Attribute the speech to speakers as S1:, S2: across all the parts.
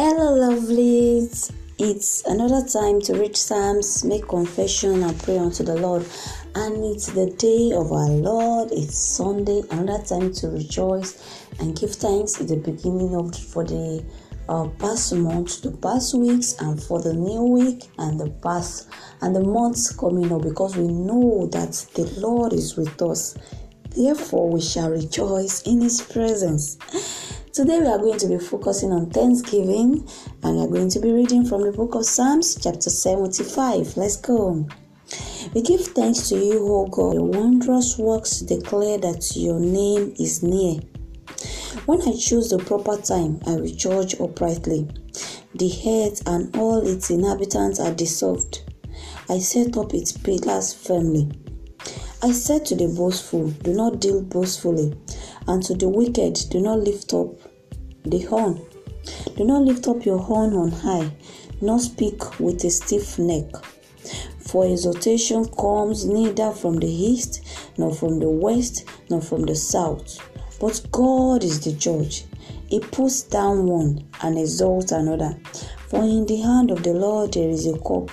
S1: Hello, lovelies. It's another time to read Psalms, make confession, and pray unto the Lord. And it's the day of our Lord. It's Sunday. Another time to rejoice and give thanks. It's the beginning of for the uh, past month, the past weeks, and for the new week and the past and the months coming up. Because we know that the Lord is with us. Therefore, we shall rejoice in His presence. Today we are going to be focusing on Thanksgiving and we are going to be reading from the book of Psalms, chapter 75. Let's go. We give thanks to you, O God. Your wondrous works declare that your name is near. When I choose the proper time, I will judge uprightly. The earth and all its inhabitants are dissolved. I set up its pillars firmly. I said to the boastful, Do not deal boastfully, and to the wicked, Do not lift up the horn. Do not lift up your horn on high, nor speak with a stiff neck. For exhortation comes neither from the east, nor from the west, nor from the south. But God is the judge. He puts down one and exalts another. For in the hand of the Lord there is a cup,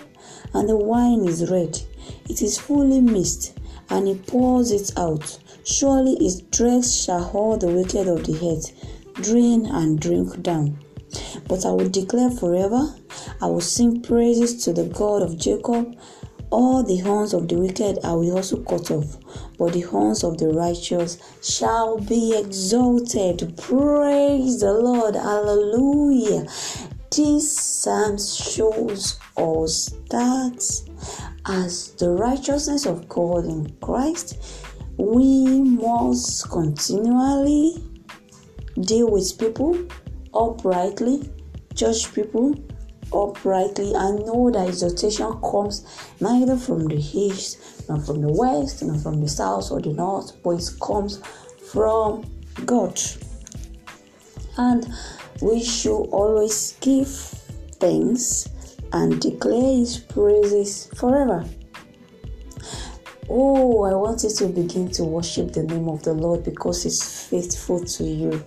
S1: and the wine is red. It is fully mixed, and he pours it out. Surely his dregs shall all the wicked of the earth drink and drink down. But I will declare forever, I will sing praises to the God of Jacob. All the horns of the wicked I will also cut off, but the horns of the righteous shall be exalted. Praise the Lord. Hallelujah. This psalm shows us that as the righteousness of God in Christ, we must continually deal with people uprightly, judge people uprightly, and know that exhortation comes neither from the east, nor from the west, nor from the south or the north, but it comes from God. And we should always give thanks and declare His praises forever. Oh, I want you to begin to worship the name of the Lord because He's faithful to you.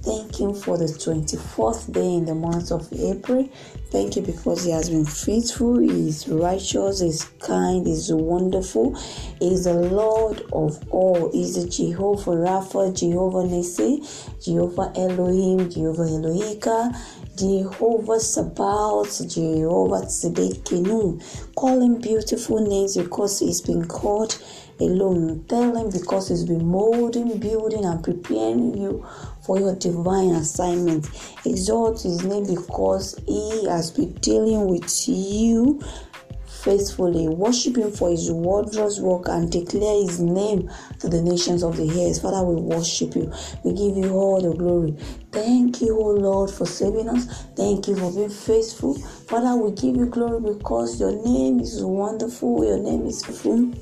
S1: Thank Him for the 24th day in the month of April. Thank you because He has been faithful, He is righteous, He is kind, He is wonderful. He is the Lord of all. He is the Jehovah Rapha, Jehovah Nissi, Jehovah Elohim, Jehovah Elohika, Jehovah Sabaoth, Jehovah Tzidkenu. Call him beautiful names because he's been called alone. Tell him because he's been molding, building, and preparing you for your divine assignment. Exalt his name because he has been dealing with you faithfully. Worship Him for His wondrous work and declare His name to the nations of the earth. Father, we worship You. We give You all the glory. Thank You, O Lord, for saving us. Thank You for being faithful. Father, we give You glory because Your name is wonderful. Your name is full.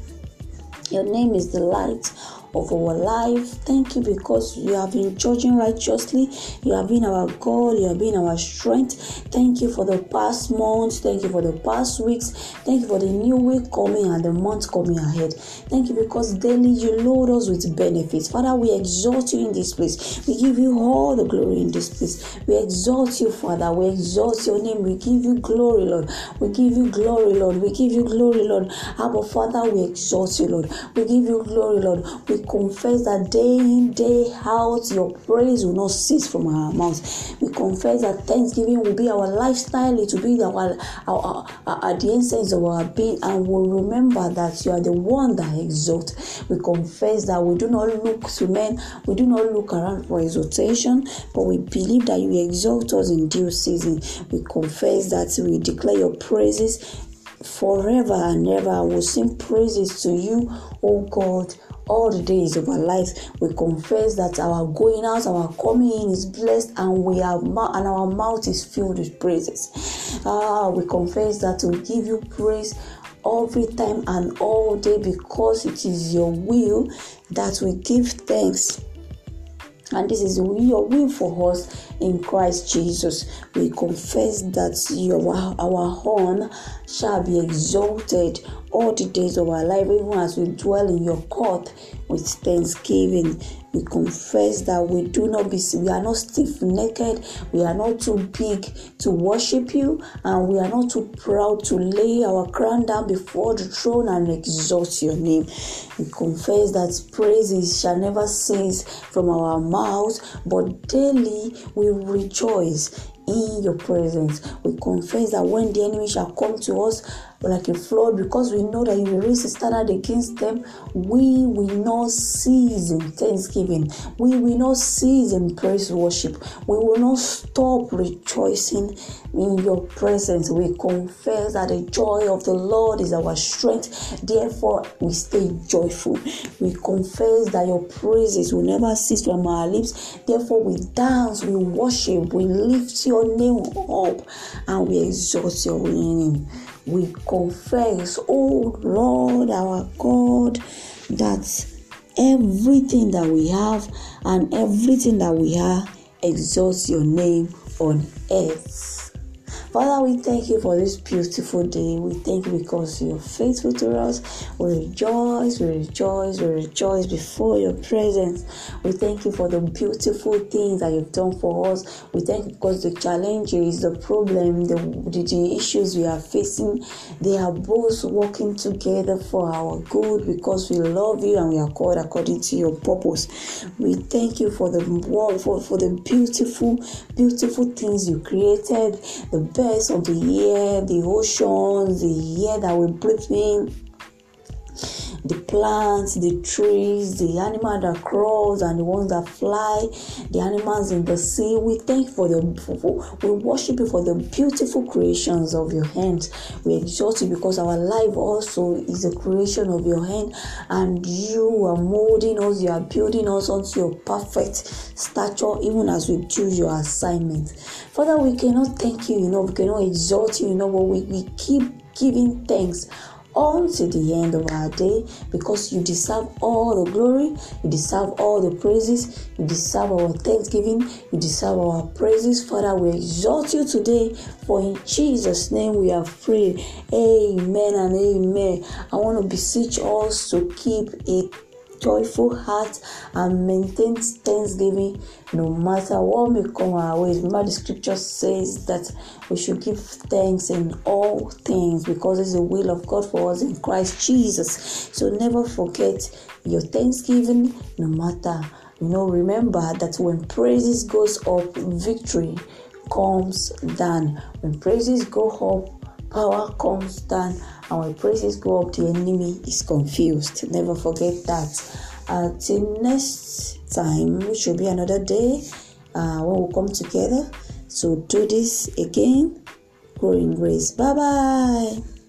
S1: Your name is the light of our life. Thank you because you have been judging righteously. You have been our God. You have been our strength. Thank you for the past months. Thank you for the past weeks. Thank you for the new week coming and the month coming ahead. Thank you because daily you load us with benefits. Father, we exalt you in this place. We give you all the glory in this place. We exalt you, Father. We exalt your name. We give you glory, Lord. We give you glory, Lord. We give you glory, Lord. Abba, Father, we exalt you, Lord. We give you glory, Lord. We confess that day in, day out, your praise will not cease from our mouths. We confess that thanksgiving will be our lifestyle, it will be our, our, our, our the essence of our being, and we'll remember that you are the one that exalts. We confess that we do not look to men, we do not look around for exaltation, but we believe that you exalt us in due season. We confess that we declare your praises forever and ever. I will sing praises to you, O God, all the days of our lives. We confess that our going out, our coming in is blessed, and we are and our mouth is filled with praises. Ah, we confess that we give you praise every time and all day because it is your will that we give thanks and this is your will for us in Christ Jesus. We confess that your our horn shall be exalted all the days of our life, even as we dwell in your court with thanksgiving. We confess that we do not be we are not stiff necked, we are not too big to worship you, and we are not too proud to lay our crown down before the throne and exalt your name. We confess that praises shall never cease from our mouths, but daily we rejoice in your presence. We confess that when the enemy shall come to us like a flood, because we know that you will raise a standard against them, we will not cease in thanksgiving. We will not cease in praise worship. We will not stop rejoicing in your presence. We confess that the joy of the Lord is our strength. Therefore, we stay joyful. We confess that your praises will never cease from our lips. Therefore, we dance, we worship, we lift your name up, and we exalt your name. We confess, oh Lord, our God, that everything that we have and everything that we are exalts your name on earth. Father, we thank you for this beautiful day. We thank you because you're faithful to us. We rejoice, we rejoice, we rejoice before your presence. We thank you for the beautiful things that you've done for us. We thank you because the challenges, the problem, the, the, the issues we are facing, they are both working together for our good because we love you and we are called according to your purpose. We thank you for the for, for the beautiful, beautiful things you created, the of the air, the oceans, the air that we breathe in, the plants, the trees, the animal that crawls and the ones that fly, the animals in the sea. We thank you for the we worship you for the beautiful creations of your hands. We exalt you because our life also is a creation of your hand, and you are molding us, you are building us onto your perfect stature, even as we do your assignment. Father, we cannot thank you enough, we cannot exalt you enough, but we, we keep giving thanks until the end of our day because you deserve all the glory, you deserve all the praises, you deserve our thanksgiving, you deserve our praises. Father, we exalt you today, for in Jesus' name we are free. Amen and amen. I want to beseech us to keep it joyful heart and maintain thanksgiving no matter what may come our way. Remember, the scripture says that we should give thanks in all things because it's the will of God for us in Christ Jesus. So never forget your thanksgiving no matter. You know, remember that when praises goes up, victory comes down. When praises go up, power comes down and when praises go up, the enemy is confused. Never forget that. Until next time, which will be another day uh, when we come together. So do this again. Growing grace. Bye bye.